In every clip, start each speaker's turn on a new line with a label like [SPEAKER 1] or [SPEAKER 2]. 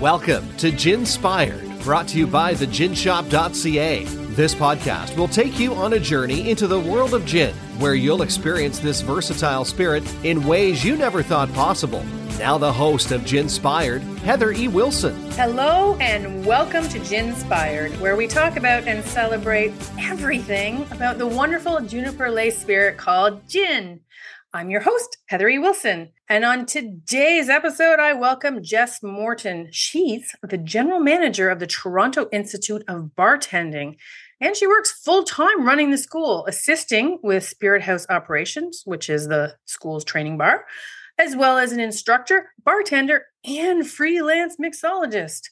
[SPEAKER 1] Welcome to Ginspired, brought to you by the theginshop.ca. This podcast will take you on a journey into the world of gin, where you'll experience this versatile spirit in ways you never thought possible. Now, the host of Ginspired, Heather E. Wilson.
[SPEAKER 2] Hello, and welcome to Ginspired, where we talk about and celebrate everything about the wonderful juniper lace spirit called gin. I'm your host, Heather E. Wilson. And on today's episode, I welcome Jess Morton. She's the general manager of the Toronto Institute of Bartending. And she works full time running the school, assisting with SpiritHouse operations, which is the school's training bar, as well as an instructor, bartender, and freelance mixologist.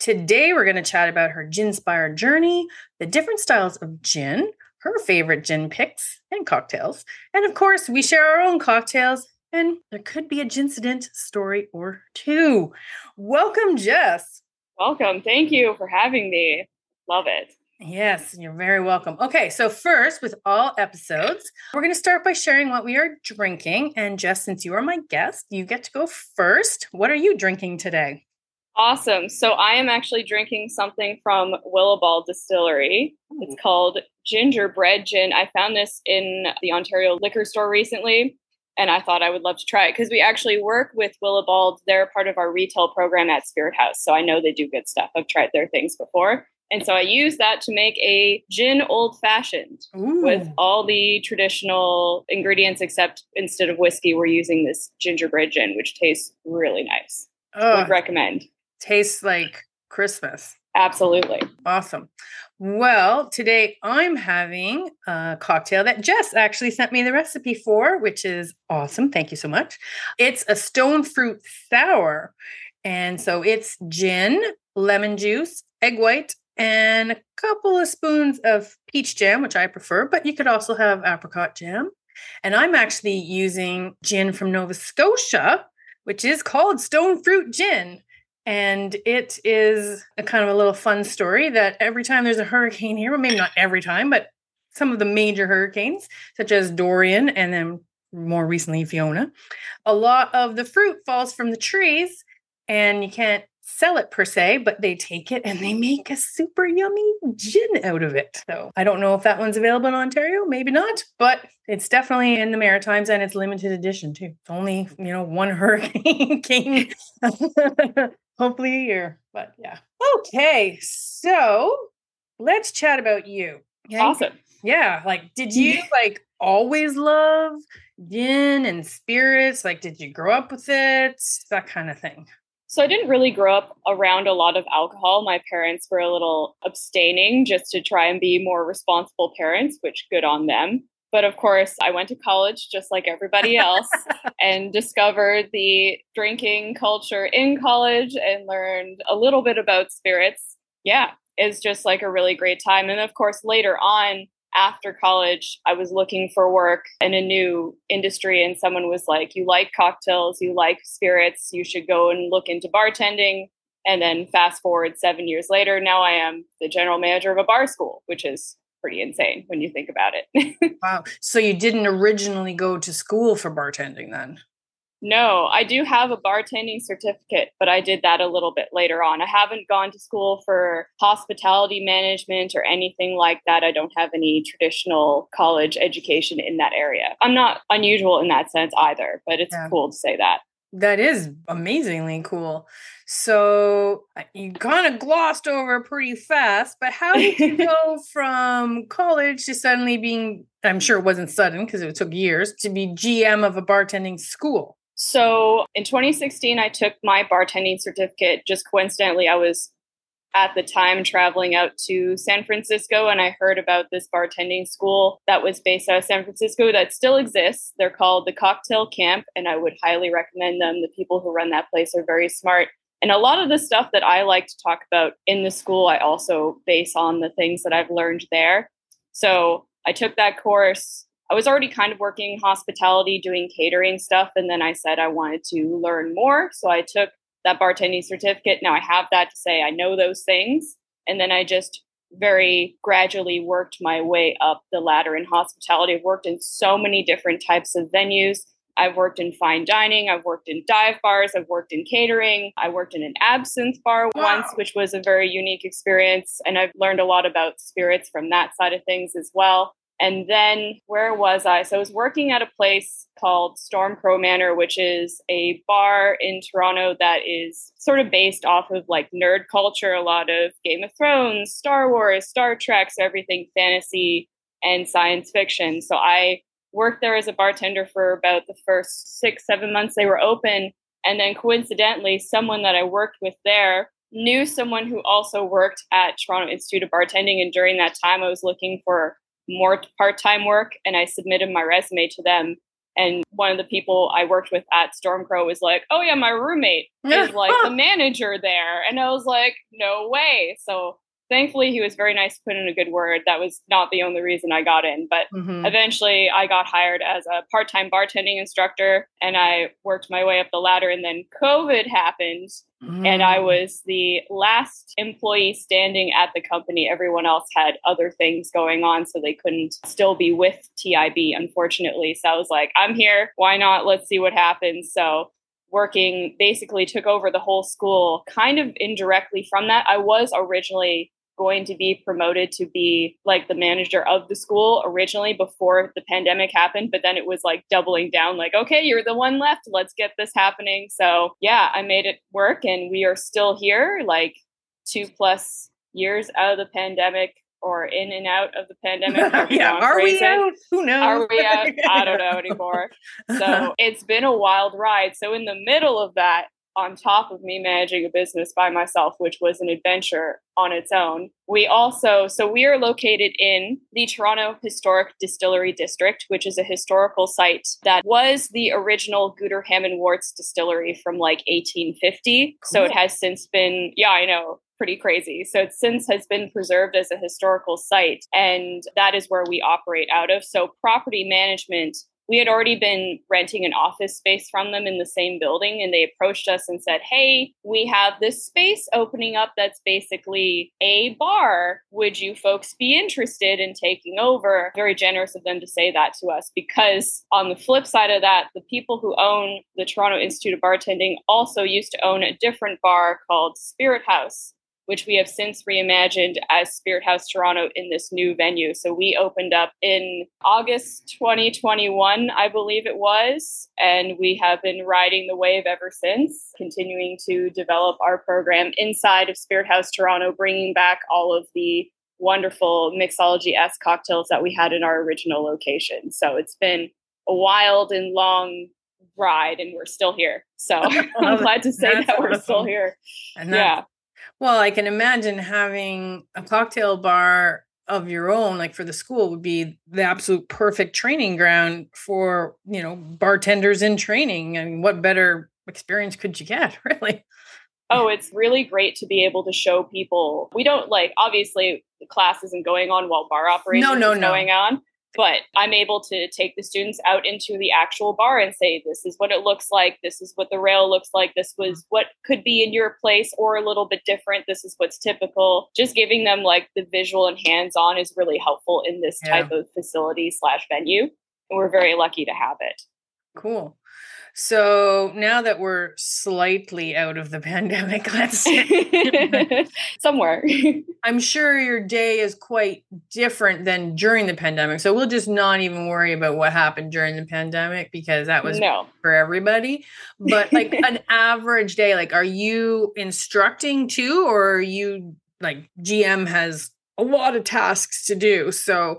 [SPEAKER 2] Today, we're going to chat about her gin inspired journey, the different styles of gin, her favorite gin picks and cocktails. And of course, we share our own cocktails, and there could be a gincident story or two. Welcome, Jess.
[SPEAKER 3] Welcome. Thank you for having me. Love it.
[SPEAKER 2] Yes, you're very welcome. Okay, so first, with all episodes, we're going to start by sharing what we are drinking. And Jess, since you are my guest, you get to go first. What are you drinking today?
[SPEAKER 3] Awesome. So I am actually drinking something from Willibald Distillery. It's called Gingerbread Gin. I found this in the Ontario liquor store recently, and I thought I would love to try it because we actually work with Willibald. They're part of our retail program at SpiritHouse, so I know they do good stuff. I've tried their things before. And so I use that to make a gin old fashioned with all the traditional ingredients, except instead of whiskey, we're using this gingerbread gin, which tastes really nice. I would recommend
[SPEAKER 2] tastes like Christmas.
[SPEAKER 3] Absolutely.
[SPEAKER 2] Awesome. Well, today I'm having a cocktail that Jess actually sent me the recipe for, which is awesome. Thank you so much. It's a stone fruit sour. And so it's gin, lemon juice, egg white, and a couple of spoons of peach jam, which I prefer, but you could also have apricot jam. And I'm actually using gin from Nova Scotia, which is called stone fruit gin. And it is a kind of a little fun story that every time there's a hurricane here, well, maybe not every time, but some of the major hurricanes, such as Dorian and then more recently Fiona, a lot of the fruit falls from the trees and you can't sell it per se, but they take it and they make a super yummy gin out of it. So I don't know if that one's available in Ontario, maybe not, but it's definitely in the Maritimes and it's limited edition too. It's only, you know, one hurricane came hopefully a year. But yeah. Okay. So let's chat about you.
[SPEAKER 3] Yeah, awesome.
[SPEAKER 2] Yeah. Like, did you like always love gin and spirits? Like, did you grow up with it? That kind of thing.
[SPEAKER 3] So I didn't really grow up around a lot of alcohol. My parents were a little abstaining just to try and be more responsible parents, which good on them. But of course, I went to college just like everybody else and discovered the drinking culture in college and learned a little bit about spirits. Yeah, it's just like a really great time. And of course, later on, after college, I was looking for work in a new industry, and someone was like, You like cocktails, you like spirits, you should go and look into bartending. And then fast forward seven years later, now I am the general manager of a bar school, which is pretty insane when you think about it.
[SPEAKER 2] wow. So you didn't originally go to school for bartending then?
[SPEAKER 3] No, I do have a bartending certificate, but I did that a little bit later on. I haven't gone to school for hospitality management or anything like that. I don't have any traditional college education in that area. I'm not unusual in that sense either, but it's yeah. cool to say that.
[SPEAKER 2] That is amazingly cool. So you kind of glossed over pretty fast, but how did you go from college to suddenly being, I'm sure it wasn't sudden because it took years, to be GM of a bartending school?
[SPEAKER 3] So in 2016, I took my bartending certificate. Just coincidentally, I was at the time traveling out to San Francisco and I heard about this bartending school that was based out of San Francisco that still exists. They're called the Cocktail Camp and I would highly recommend them. The people who run that place are very smart. And a lot of the stuff that I like to talk about in the school, I also base on the things that I've learned there. So I took that course. I was already kind of working hospitality, doing catering stuff. And then I said I wanted to learn more. So I took that bartending certificate. Now I have that to say I know those things. And then I just very gradually worked my way up the ladder in hospitality. I've worked in so many different types of venues, I've worked in fine dining, I've worked in dive bars, I've worked in catering, I worked in an absinthe bar wow. once, which was a very unique experience. And I've learned a lot about spirits from that side of things as well. And then where was I? So I was working at a place called Stormcrow Manor, which is a bar in Toronto that is sort of based off of like nerd culture, a lot of Game of Thrones, Star Wars, Star Trek, so everything fantasy and science fiction. So I worked there as a bartender for about the first six, seven months they were open. And then coincidentally, someone that I worked with there knew someone who also worked at Toronto Institute of Bartending. And during that time, I was looking for more part time work and I submitted my resume to them. And one of the people I worked with at Stormcrow was like, Oh, yeah, my roommate is like the manager there. And I was like, No way. So thankfully he was very nice to put in a good word that was not the only reason i got in but mm-hmm. eventually i got hired as a part-time bartending instructor and i worked my way up the ladder and then covid happened mm-hmm. and i mm. was the last employee standing at the company everyone else had other things going on so they couldn't still be with tib unfortunately so i was like i'm here why not let's see what happens so working basically took over the whole school kind of indirectly from that. I was originally going to be promoted to be like the manager of the school originally before the pandemic happened but then it was like doubling down like okay you're the one left let's get this happening so yeah i made it work and we are still here like two plus years out of the pandemic or in and out of the pandemic.
[SPEAKER 2] yeah, are we out? Who knows?
[SPEAKER 3] Are we out? I don't know anymore. So it's been a wild ride. So in the middle of that, on top of me managing a business by myself, which was an adventure on its own. We also, so we are located in the Toronto Historic Distillery District, which is a historical site that was the original Gooderham and Worts distillery from like 1850. Cool. So it has since been, yeah, I know, pretty crazy. So it since has been preserved as a historical site, and that is where we operate out of. So property management we had already been renting an office space from them in the same building and they approached us and said hey we have this space opening up that's basically a bar. Would you folks be interested in taking over? Very generous of them to say that to us because on the flip side of that the people who own the toronto institute of bartending also used to own a different bar called spirit house which we have since reimagined as SpiritHouse Toronto in this new venue. So we opened up in August 2021, I believe it was, and we have been riding the wave ever since, continuing to develop our program inside of SpiritHouse Toronto, bringing back all of the wonderful mixology s cocktails that we had in our original location. So it's been a wild and long ride and we're still here. So I'm glad to say that we're still here.
[SPEAKER 2] And that, yeah. Well, I can imagine having a cocktail bar of your own like for the school would be the absolute perfect training ground for you know bartenders in training. I mean what better experience could you get really?
[SPEAKER 3] Oh it's really great to be able to show people. We don't like obviously the class isn't going on while bar operations no, no, no. going on but I'm able to take the students out into the actual bar and say, this is what it looks like. This is what the rail looks like. This mm-hmm. was what could be in your place or a little bit different. This is what's typical. Just giving them like the visual and hands on is really helpful in this yeah. type of facility slash venue. And we're very lucky to have it.
[SPEAKER 2] Cool. So now that we're slightly out of the pandemic, let's
[SPEAKER 3] somewhere.
[SPEAKER 2] I'm sure your day is quite different than during the pandemic. So we'll just not even worry about what happened during the pandemic because that was no. for everybody. But like an average day, like are you instructing too, or are you like GM has a lot of tasks to do? So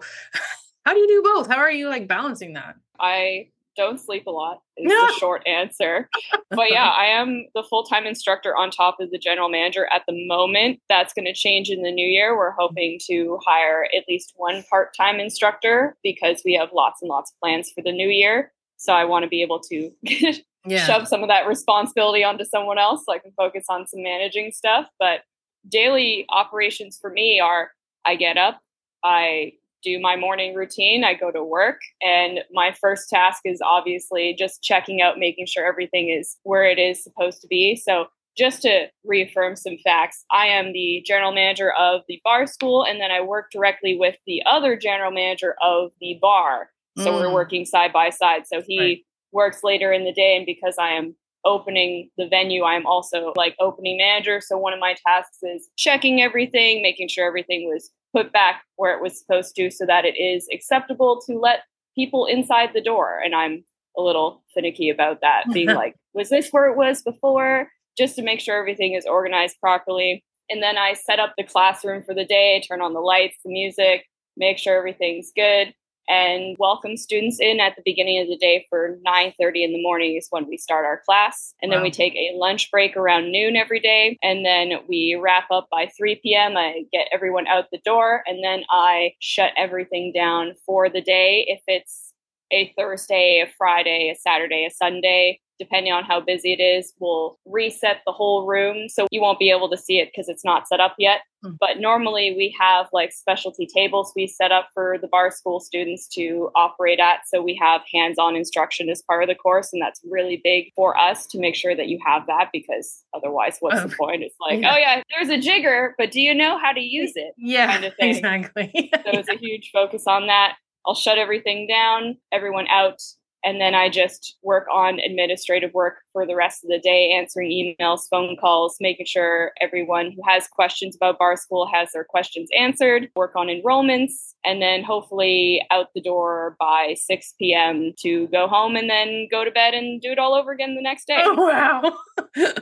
[SPEAKER 2] how do you do both? How are you like balancing that?
[SPEAKER 3] I don't sleep a lot is no. the short answer. but yeah, I am the full time instructor on top of the general manager at the moment. That's going to change in the new year. We're hoping to hire at least one part time instructor because we have lots and lots of plans for the new year. So I want to be able to yeah. shove some of that responsibility onto someone else so I can focus on some managing stuff. But daily operations for me are I get up, I do my morning routine. I go to work, and my first task is obviously just checking out, making sure everything is where it is supposed to be. So, just to reaffirm some facts, I am the general manager of the bar school, and then I work directly with the other general manager of the bar. So, mm. we're working side by side. So, he right. works later in the day. And because I am opening the venue, I'm also like opening manager. So one of my tasks is checking everything, making sure everything was put back where it was supposed to so that it is acceptable to let people inside the door. And I'm a little finicky about that, being like, was this where it was before? Just to make sure everything is organized properly. And then I set up the classroom for the day, turn on the lights, the music, make sure everything's good and welcome students in at the beginning of the day for 9.30 in the morning is when we start our class. And wow. then we take a lunch break around noon every day. And then we wrap up by 3 p.m i get everyone out the door and then i shut everything down for the day. If it's a thursday a friday a saturday a sunday depending on how busy it is, we'll reset the whole room. So you won't be able to see it because it's not set up yet. Mm. But normally we have like specialty tables we set up for the bar school students to operate at. So we have hands on instruction as part of the course. And that's really big for us to make sure that you have that because otherwise, what's the point? It's like, yeah. oh, yeah, there's a jigger, but do you know how to use it?
[SPEAKER 2] Yeah, kind of thing. exactly.
[SPEAKER 3] so it's a huge focus on that. I'll shut everything down, everyone out and then I just work on administrative work for the rest of the day, answering emails, phone calls, making sure everyone who has questions about bar school has their questions answered, work on enrollments, and then hopefully out the door by 6 p.m. to go home and then go to bed and do it all over again the next day.
[SPEAKER 2] Oh, wow.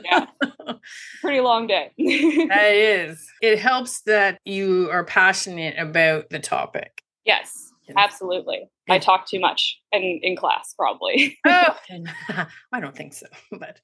[SPEAKER 3] yeah. Pretty long day.
[SPEAKER 2] that is. It helps that you are passionate about the topic.
[SPEAKER 3] Yes. Absolutely. I talk too much in, in class, probably.
[SPEAKER 2] oh, I don't think so, but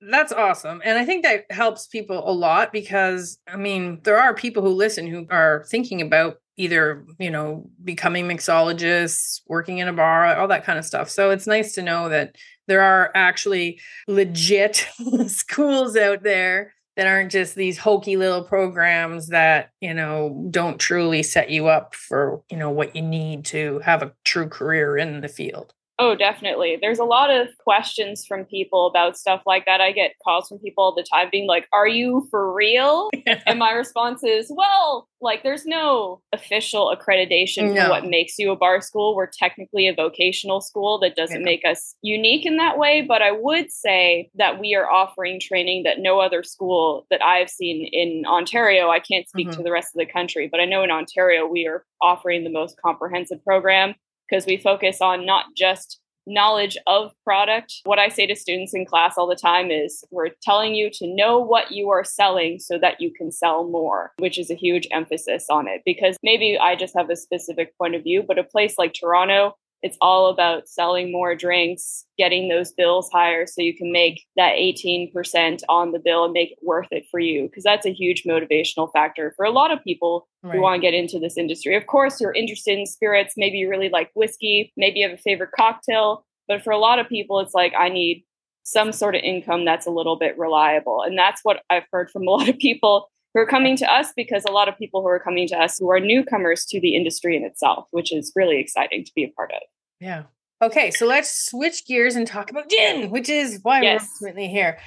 [SPEAKER 2] that's awesome. And I think that helps people a lot because, I mean, there are people who listen who are thinking about either, you know, becoming mixologists, working in a bar, all that kind of stuff. So it's nice to know that there are actually legit schools out there that aren't just these hokey little programs that you know don't truly set you up for you know what you need to have a true career in the field
[SPEAKER 3] Oh, definitely. There's a lot of questions from people about stuff like that. I get calls from people all the time being like, Are you for real? and my response is, Well, like, there's no official accreditation no. for what makes you a bar school. We're technically a vocational school that doesn't yeah. make us unique in that way. But I would say that we are offering training that no other school that I've seen in Ontario, I can't speak mm-hmm. to the rest of the country, but I know in Ontario, we are offering the most comprehensive program because we focus on not just knowledge of product. What I say to students in class all the time is we're telling you to know what you are selling so that you can sell more, which is a huge emphasis on it because maybe I just have a specific point of view, but a place like Toronto, it's all about selling more drinks, getting those bills higher so you can make that 18% on the bill and make it worth it for you. Because that's a huge motivational factor for a lot of people right. who want to get into this industry. Of course, you're interested in spirits. Maybe you really like whiskey. Maybe you have a favorite cocktail. But for a lot of people, it's like, I need some sort of income that's a little bit reliable. And that's what I've heard from a lot of people who are coming to us because a lot of people who are coming to us who are newcomers to the industry in itself, which is really exciting to be a part of.
[SPEAKER 2] Yeah. Okay, so let's switch gears and talk about gin, which is why yes. we're ultimately here.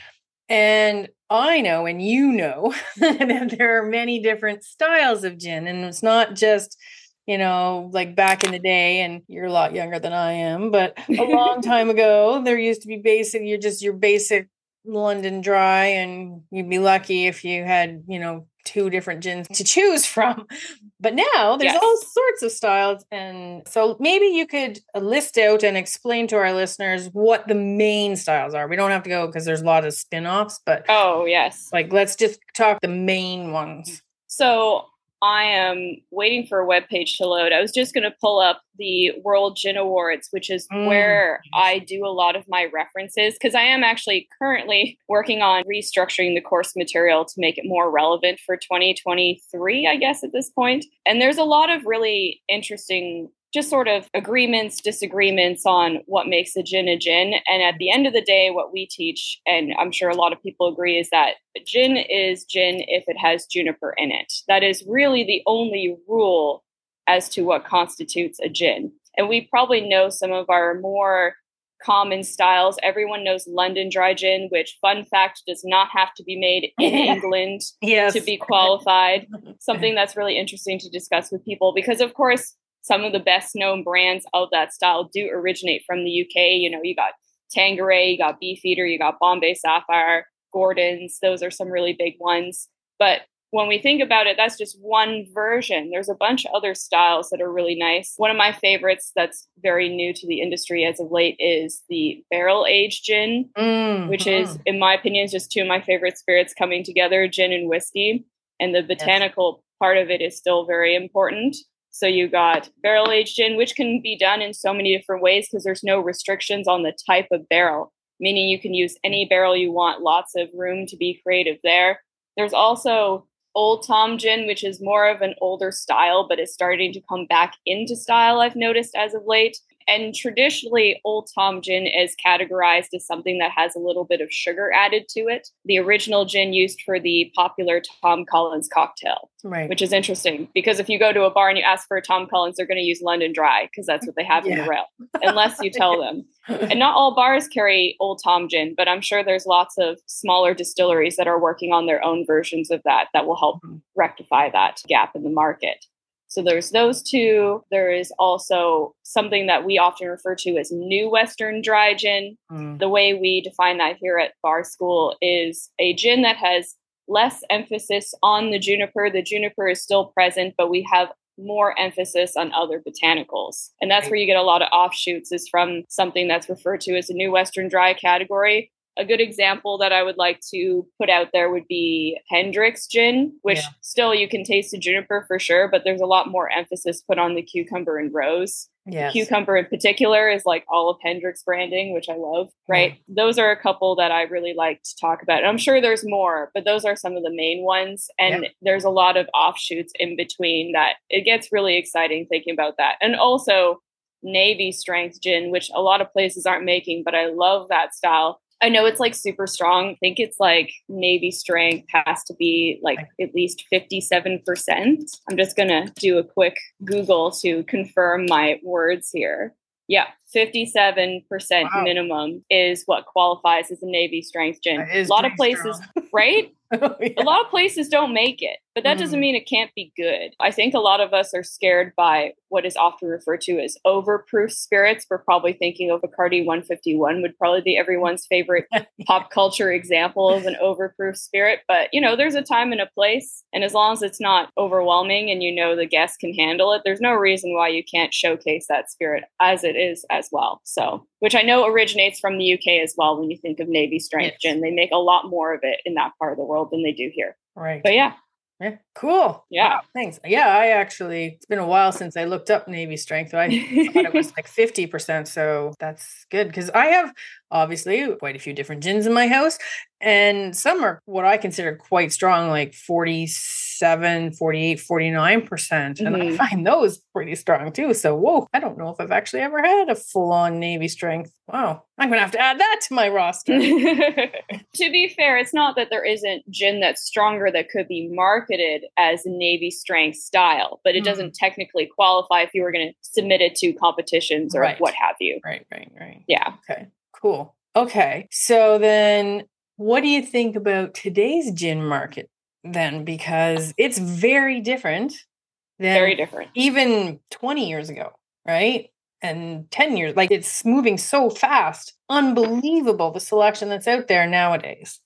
[SPEAKER 2] And I know, and you know, that there are many different styles of gin, and it's not just you know, like back in the day, and you're a lot younger than I am, but a long time ago, there used to be basic, you're just your basic London dry, and you'd be lucky if you had, you know, two different gins to choose from. But now there's yes. all sorts of styles. And so maybe you could uh, list out and explain to our listeners what the main styles are. We don't have to go because there's a lot of spin offs, but
[SPEAKER 3] oh, yes.
[SPEAKER 2] Like, let's just talk the main ones.
[SPEAKER 3] So I am waiting for a web page to load. I was just going to pull up the World Gin Awards, which is mm. where I do a lot of my references because I am actually currently working on restructuring the course material to make it more relevant for 2023, I guess, at this point. And there's a lot of really interesting just sort of agreements, disagreements on what makes a gin a gin. And at the end of the day, what we teach, and I'm sure a lot of people agree, is that gin is gin if it has juniper in it. That is really the only rule as to what constitutes a gin. And we probably know some of our more common styles. Everyone knows London dry gin, which, fun fact, does not have to be made in England
[SPEAKER 2] yes.
[SPEAKER 3] to be qualified. Something that's really interesting to discuss with people because, of course, some of the best known brands of that style do originate from the UK. You know, you got Tanqueray, you got Beefeater, you got Bombay Sapphire, Gordon's. Those are some really big ones. But when we think about it, that's just one version. There's a bunch of other styles that are really nice. One of my favorites that's very new to the industry as of late is the barrel aged gin, mm-hmm. which is, in my opinion, is just two of my favorite spirits coming together gin and whiskey. And the botanical yes. part of it is still very important. So you got barrel aged gin, which can be done in so many different ways because there's no restrictions on the type of barrel, meaning you can use any barrel you want, lots of room to be creative there. There's also Old Tom gin, which is more of an older style, but is starting to come back into style, I've noticed as of late. And traditionally, Old Tom gin is categorized as something that has a little bit of sugar added to it. The original gin used for the popular Tom Collins cocktail, right. which is interesting because if you go to a bar and you ask for a Tom Collins, they're going to use London Dry because that's what they have yeah. in the rail, unless you tell them. and not all bars carry Old Tom gin, but I'm sure there's lots of smaller distilleries that are working on their own versions of that that will help mm-hmm. rectify that gap in the market. So there's those two. There is also something that we often refer to as new Western dry gin. Mm. The way we define that here at Bar School is a gin that has less emphasis on the juniper. The juniper is still present, but we have more emphasis on other botanicals. And that's where you get a lot of offshoots is from something that's referred to as a new Western dry category, a good example that I would like to put out there would be Hendrick's gin, which yeah. still you can taste the juniper for sure, but there's a lot more emphasis put on the cucumber and rose. Yes. Cucumber in particular is like all of Hendrick's branding, which I love, right? Yeah. Those are a couple that I really like to talk about. And I'm sure there's more, but those are some of the main ones. And yeah. there's a lot of offshoots in between that it gets really exciting thinking about that. And also, Navy strength gin, which a lot of places aren't making, but I love that style I know it's like super strong. I think it's like Navy strength has to be like at least 57%. I'm just going to do a quick Google to confirm my words here. Yeah, 57% wow. minimum is what qualifies as a Navy strength gin. A lot of places, right? oh, yeah. A lot of places don't make it, but that mm. doesn't mean it can't be good. I think a lot of us are scared by what is often referred to as overproof spirits. We're probably thinking of Bacardi 151 would probably be everyone's favorite pop culture example of an overproof spirit. But, you know, there's a time and a place. And as long as it's not overwhelming and you know the guest can handle it, there's no reason why you can't showcase that spirit as it is as well. So, which I know originates from the UK as well. When you think of Navy strength yes. gin, they make a lot more of it in that part of the world than they do here.
[SPEAKER 2] Right.
[SPEAKER 3] But yeah,
[SPEAKER 2] yeah, cool.
[SPEAKER 3] Yeah,
[SPEAKER 2] wow, thanks. Yeah, I actually it's been a while since I looked up Navy strength. I thought it was like fifty percent, so that's good because I have obviously quite a few different gins in my house, and some are what I consider quite strong, like 47, 48, 49 percent, and mm-hmm. I find those pretty strong too. So whoa, I don't know if I've actually ever had a full on Navy strength. Wow, I'm gonna have to add that to my roster.
[SPEAKER 3] to be fair, it's not that there isn't gin that's stronger that could be marketed as Navy strength style, but it mm. doesn't technically qualify if you were going to submit it to competitions or right. what have you.
[SPEAKER 2] Right, right, right.
[SPEAKER 3] Yeah.
[SPEAKER 2] Okay, cool. Okay, so then what do you think about today's gin market then? Because it's very different than
[SPEAKER 3] very different.
[SPEAKER 2] Even 20 years ago, right? And 10 years, like it's moving so fast. Unbelievable the selection that's out there nowadays.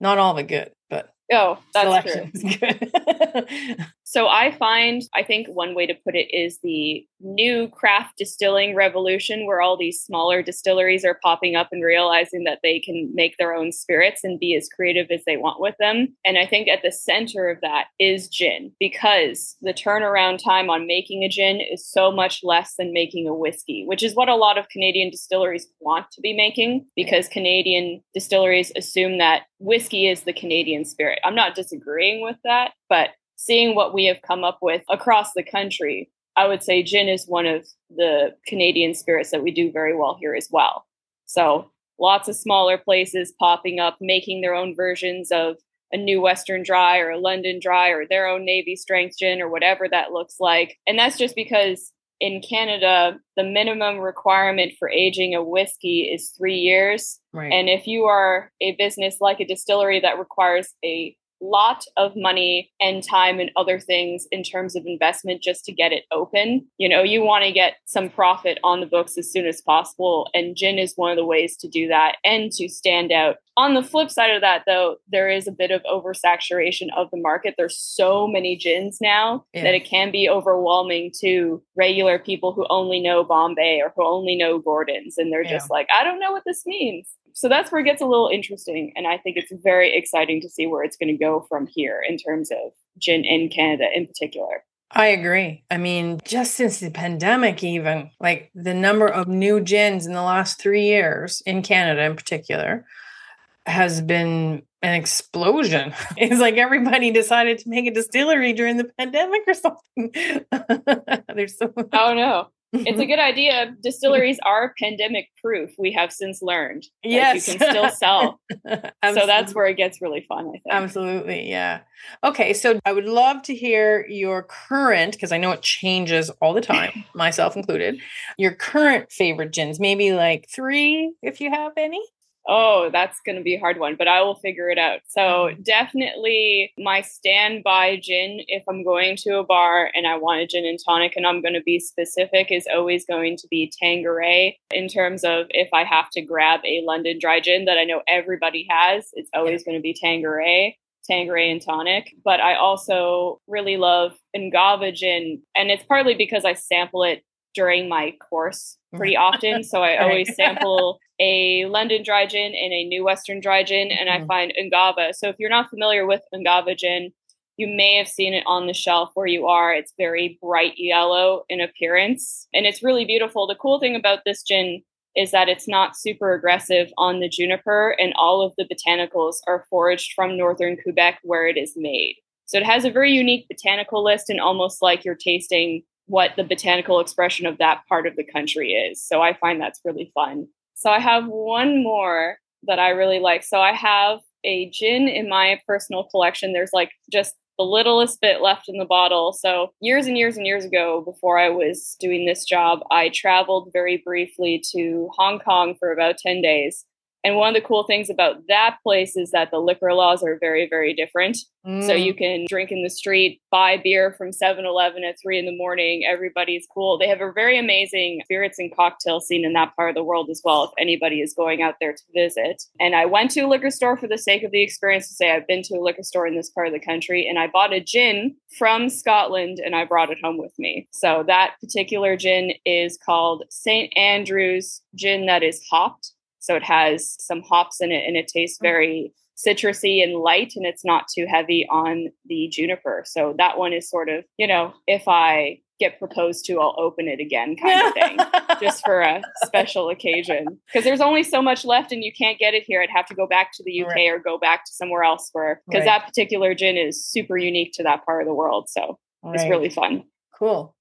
[SPEAKER 2] Not all the good, but
[SPEAKER 3] Oh, that's true. so I find, I think one way to put it is the new craft distilling revolution, where all these smaller distilleries are popping up and realizing that they can make their own spirits and be as creative as they want with them. And I think at the center of that is gin, because the turnaround time on making a gin is so much less than making a whiskey, which is what a lot of Canadian distilleries want to be making, because Canadian distilleries assume that whiskey is the Canadian spirit. I'm not disagreeing with that, but seeing what we have come up with across the country, I would say gin is one of the Canadian spirits that we do very well here as well. So lots of smaller places popping up, making their own versions of a new Western dry or a London dry or their own Navy strength gin or whatever that looks like. And that's just because in Canada, the minimum requirement for aging a whiskey is three years. Right. And if you are a business like a distillery that requires a lot of money and time and other things in terms of investment just to get it open. You know, you want to get some profit on the books as soon as possible. And gin is one of the ways to do that and to stand out. On the flip side of that, though, there is a bit of oversaturation of the market. There's so many gins now yeah. that it can be overwhelming to regular people who only know Bombay or who only know Gordon's. And they're yeah. just like, I don't know what this means so that's where it gets a little interesting. And I think it's very exciting to see where it's going to go from here in terms of gin in Canada in particular.
[SPEAKER 2] I agree. I mean, just since the pandemic, even like the number of new gins in the last three years in Canada in particular has been an explosion. It's like everybody decided to make a distillery during the pandemic or something. There's so
[SPEAKER 3] Oh no it's a good idea. Distilleries are pandemic proof. We have since learned.
[SPEAKER 2] Yes,
[SPEAKER 3] like you can still sell. so that's where it gets really fun. I think.
[SPEAKER 2] Absolutely, yeah. Okay, so I would love to hear your current, because I know it changes all the time, myself included. Your current favorite gins, maybe like three, if you have any.
[SPEAKER 3] Oh, that's going to be a hard one, but I will figure it out. So, mm-hmm. definitely my standby gin, if I'm going to a bar and I want a gin and tonic and I'm going to be specific, is always going to be Tanqueray. In terms of if I have to grab a London dry gin that I know everybody has, it's always going to be Tanqueray. Tanqueray and tonic, but I also really love Ungava gin, and it's partly because I sample it during my course pretty often. So I always sample a London dry gin and a New Western dry gin, and I mm-hmm. find Ungava. So if you're not familiar with Ungava gin, you may have seen it on the shelf where you are. It's very bright yellow in appearance, and it's really beautiful. The cool thing about this gin is that it's not super aggressive on the juniper, and all of the botanicals are foraged from northern Quebec where it is made. So it has a very unique botanical list, and almost like you're tasting what the botanical expression of that part of the country is. So I find that's really fun. So I have one more that I really like. So I have a gin in my personal collection. There's like just the littlest bit left in the bottle. So, years and years and years ago, before I was doing this job, I traveled very briefly to Hong Kong for about 10 days. And one of the cool things about that place is that the liquor laws are very, very different. Mm. So you can drink in the street, buy beer from 7 Eleven at 3 in the morning. Everybody's cool. They have a very amazing spirits and cocktail scene in that part of the world as well, if anybody is going out there to visit. And I went to a liquor store for the sake of the experience to say I've been to a liquor store in this part of the country. And I bought a gin from Scotland and I brought it home with me. So that particular gin is called St. Andrew's gin that is hopped. So it has some hops in it and it tastes mm. very citrusy and light and it's not too heavy on the juniper. So that one is sort of, you know, if I get proposed to, I'll open it again kind of thing, just for a special occasion. Because there's only so much left and you can't get it here. I'd have to go back to the UK right. or go back to somewhere else where, because right. that particular gin is super unique to that part of the world. So right. it's really fun.
[SPEAKER 2] Cool.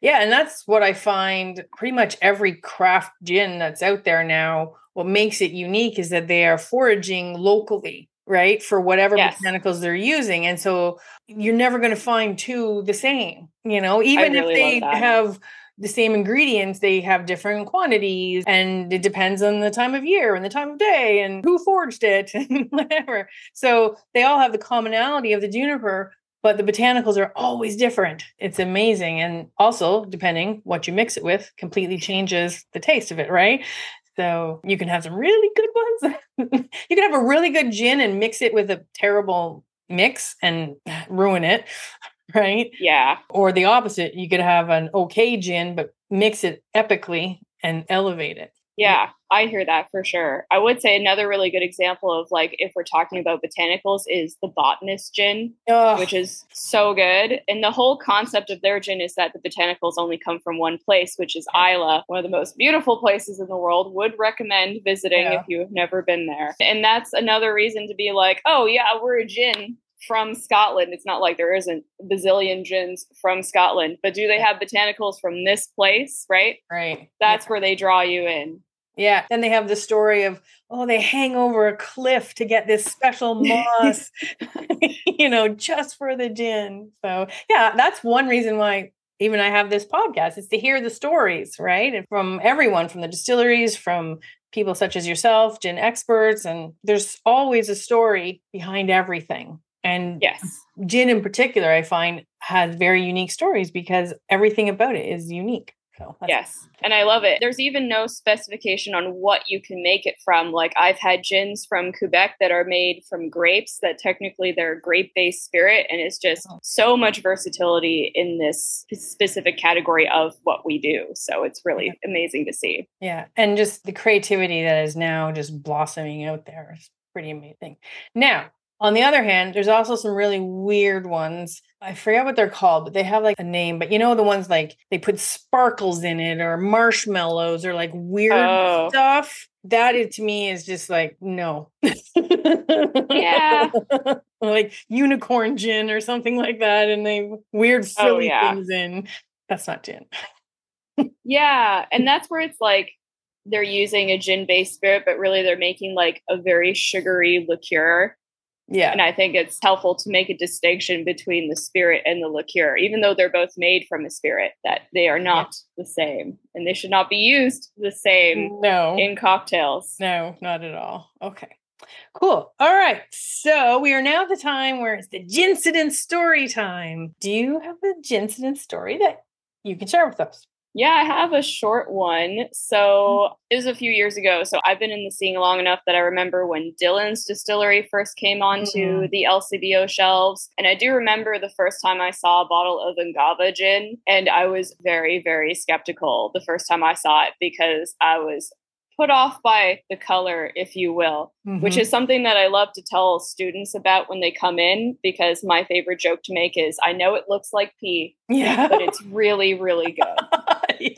[SPEAKER 2] Yeah, and that's what I find pretty much every craft gin that's out there now what makes it unique is that they are foraging locally right for whatever yes. botanicals they're using and so you're never going to find two the same you know? Even really if they have the same ingredients they have different quantities and it depends on the time of year and the time of day and who forged it and whatever. So they all have the commonality of the juniper but the botanicals are always different. It's amazing and also depending what you mix it with completely changes the taste of it right so you can have some really good ones. you can have a really good gin and mix it with a terrible mix and ruin it. Right.
[SPEAKER 3] Yeah.
[SPEAKER 2] Or the opposite. You could have an okay gin, but mix it epically and elevate it.
[SPEAKER 3] Yeah, I hear that for sure. I would say another really good example of like if we're talking about botanicals is the botanist gin, Ugh. which is so good. And the whole concept of their gin is that the botanicals only come from one place, which is Islay, one of the most beautiful places in the world. Would recommend visiting yeah. if you have never been there. And that's another reason to be like, oh yeah, we're a gin from Scotland. It's not like there isn't bazillion gins from Scotland, but do they have botanicals from this place? Right.
[SPEAKER 2] Right.
[SPEAKER 3] That's yeah. where they draw you in.
[SPEAKER 2] Yeah. Then they have the story of, oh, they hang over a cliff to get this special moss, you know, just for the gin. So, yeah, that's one reason why even I have this podcast is to hear the stories, right? And from everyone, from the distilleries, from people such as yourself, gin experts. And there's always a story behind everything. And
[SPEAKER 3] yes,
[SPEAKER 2] gin in particular, I find has very unique stories because everything about it is unique. So
[SPEAKER 3] yes, and I love it. There's even no specification on what you can make it from. Like I've had gins from Quebec that are made from grapes that technically they're grape based spirit, and it's just oh. so much versatility in this specific category of what we do. So it's really amazing to see.
[SPEAKER 2] Yeah, and just the creativity that is now just blossoming out there is pretty amazing. Now, on the other hand, there's also some really weird ones. I forget what they're called, but they have like a name. But you know the ones like they put sparkles in it or marshmallows or like weird oh. stuff. That is, to me is just like no.
[SPEAKER 3] yeah.
[SPEAKER 2] like unicorn gin or something like that, and they weird oh, silly oh, yeah. things in. That's not gin.
[SPEAKER 3] yeah, and that's where it's like they're using a gin based spirit, but really they're making like a very sugary liqueur
[SPEAKER 2] yeah.
[SPEAKER 3] And I think it's helpful to make a distinction between the spirit and the liqueur, even though they're both made from a spirit, that they are not yeah. the same and they should not be used the same
[SPEAKER 2] no.
[SPEAKER 3] in cocktails.
[SPEAKER 2] No, not at all. Okay. Cool. All right. So we are now at the time where it's the Gincident story time. Do you have a Gincident story that you can share with us?
[SPEAKER 3] Yeah, I have a short one. So it was a few years ago. So I've been in the scene long enough that I remember when Dylan's Distillery first came onto mm-hmm. the LCBO shelves. And I do remember the first time I saw a bottle of Ungava gin. And I was very, very skeptical the first time I saw it because I was put off by the color, if you will, mm-hmm. which is something that I love to tell students about when they come in because my favorite joke to make is I know it looks like pee,
[SPEAKER 2] yeah.
[SPEAKER 3] but it's really, really good. yeah.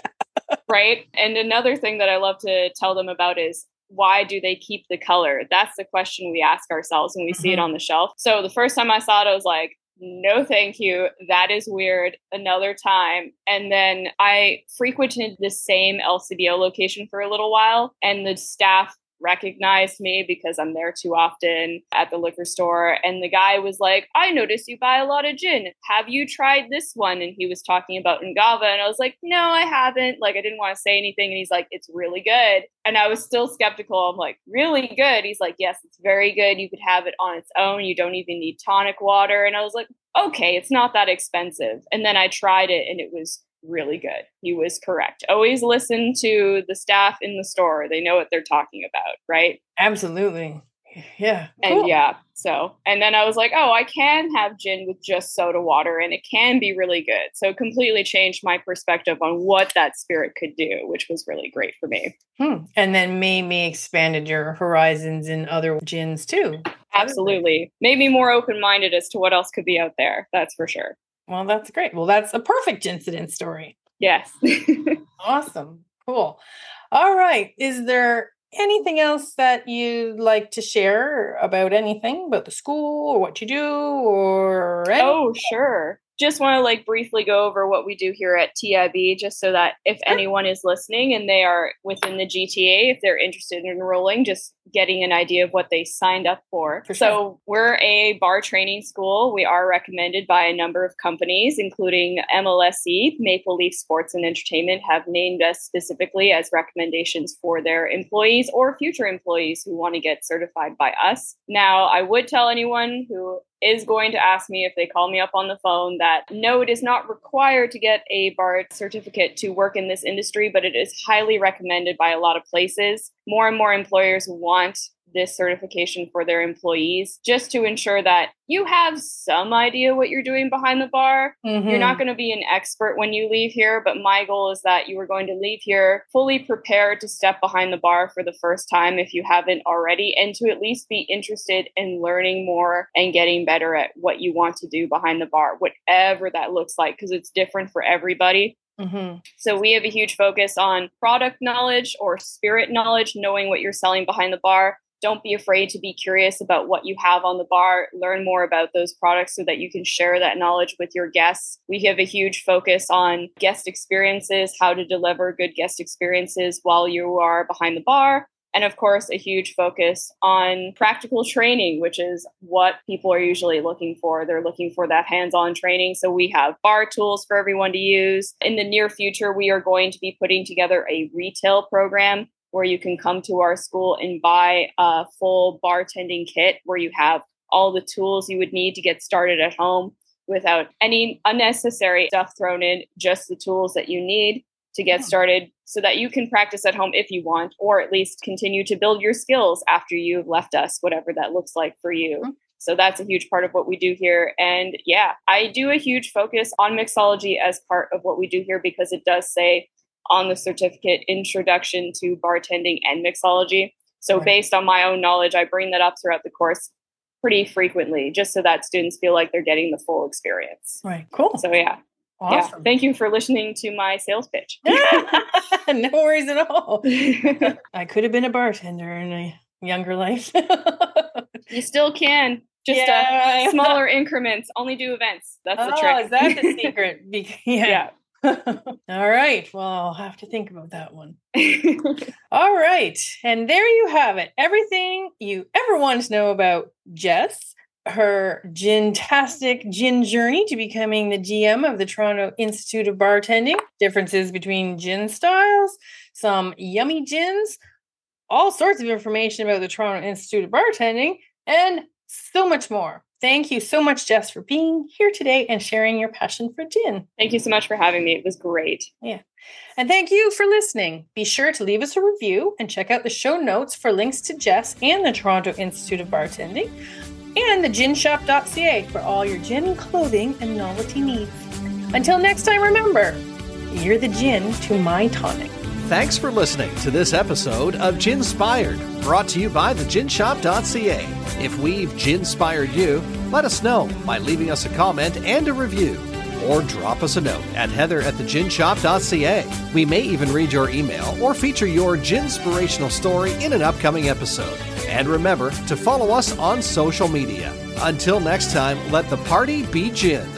[SPEAKER 3] Right. And another thing that I love to tell them about is why do they keep the color? That's the question we ask ourselves when we mm-hmm. see it mm-hmm. on the shelf. So the first time I saw it, I was like, no thank you. That is weird. Another time. And then i frequented the same lcbo location for a little while and the staff recognized me because I'm there too often at the liquor store. And the guy was like, I notice you buy a lot of gin. Have you tried this one? And he was talking about Ungava. And I was like, no, I haven't. Like, I didn't want to say anything. And he's like, it's really good. And I was still skeptical. I'm like, really good? He's like, yes, it's very good. You could have it on its own. You don't even need tonic water. And I was like, okay, it's not that expensive. And then I tried it and it was really good. He was correct. Always listen to the staff in the store. They know what they're talking about, right?
[SPEAKER 2] Absolutely. Yeah.
[SPEAKER 3] Cool. And yeah. So, and then I was like, oh, I can have gin with just soda water and it can be really good. So, completely changed my perspective on what that spirit could do, which was really great for me.
[SPEAKER 2] Hmm. And then made me expanded your horizons in other gins too.
[SPEAKER 3] Absolutely. Made me more open minded as to what else could be out there. That's for sure.
[SPEAKER 2] Well, that's great. Well, that's a perfect incident story.
[SPEAKER 3] Yes.
[SPEAKER 2] awesome. Cool. All right. Is there anything else that you'd like to share about anything about the school or what you do or anything?
[SPEAKER 3] Oh, sure just want to like briefly go over what we do here at TIB, just so that if anyone is listening and they are within the GTA, if they're interested in enrolling, just getting an idea of what they signed up for. for sure. So we're a bar training school. We are recommended by a number of companies, including MLSE, Maple Leaf Sports and Entertainment, have named us specifically as recommendations for their employees or future employees who want to get certified by us. Now, I would tell anyone who is going to ask me if they call me up on the phone that no, it is not required to get a BART certificate to work in this industry, but it is highly recommended by a lot of places. More and more employers want this certification for their employees just to ensure that you have some idea what you're doing behind the bar. Mm-hmm. You're not going to be an expert when you leave here, but my goal is that you are going to leave here fully prepared to step behind the bar for the first time if you haven't already, and to at least be interested in learning more and getting better at what you want to do behind the bar, whatever that looks like, because it's different for everybody. Mm-hmm. So we have a huge focus on product knowledge or spirit knowledge, knowing what you're selling behind the bar, don't be afraid to be curious about what you have on the bar. Learn more about those products so that you can share that knowledge with your guests. We have a huge focus on guest experiences, how to deliver good guest experiences while you are behind the bar. And of course, a huge focus on practical training, which is what people are usually looking for. They're looking for that hands on training. So we have bar tools for everyone to use. In the near future, we are going to be putting together a retail program where you can come to our school and buy a full bartending kit where you have all the tools you would need to get started at home without any unnecessary stuff thrown in, just the tools that you need to get started so that you can practice at home if you want, or at least continue to build your skills after you've left us, whatever that looks like for you. Mm-hmm. So that's a huge part of what we do here. And yeah, I do a huge focus on mixology as part of what we do here because it does say on the certificate introduction to bartending and mixology. So right. based on my own knowledge, I bring that up throughout the course pretty frequently just so that students feel like they're getting the full experience.
[SPEAKER 2] Right. Cool.
[SPEAKER 3] So yeah. Awesome. Yeah. Thank you for listening to my sales pitch.
[SPEAKER 2] no worries at all. I could have been a bartender in a younger life.
[SPEAKER 3] you still can. Just uh, yeah. uh, smaller increments. Only do events. That's oh, the trick.
[SPEAKER 2] Is that the secret? yeah. yeah. All right. Well, I'll have to think about that one. All right. And there you have it. Everything you ever wanted to know about Jess, her gin-tastic gin journey to becoming the GM of the Toronto Institute of Bartending, differences between gin styles, some yummy gins, all sorts of information about the Toronto Institute of Bartending, and so much more. Thank you so much, Jess, for being here today and sharing your passion for gin.
[SPEAKER 3] Thank you so much for having me. It was great.
[SPEAKER 2] Yeah. And thank you for listening. Be sure to leave us a review and check out the show notes for links to Jess and the Toronto Institute of Bartending and the ginshop.ca for all your gin clothing and novelty needs. Until next time, remember, you're the gin to my tonic.
[SPEAKER 1] Thanks for listening to this episode of Ginspired, brought to you by theginshop.ca. If we've ginspired you, let us know by leaving us a comment and a review. Or drop us a note at heather at theginshop.ca. We may even read your email or feature your ginspirational story in an upcoming episode. And remember to follow us on social media. Until next time, let the party be gin.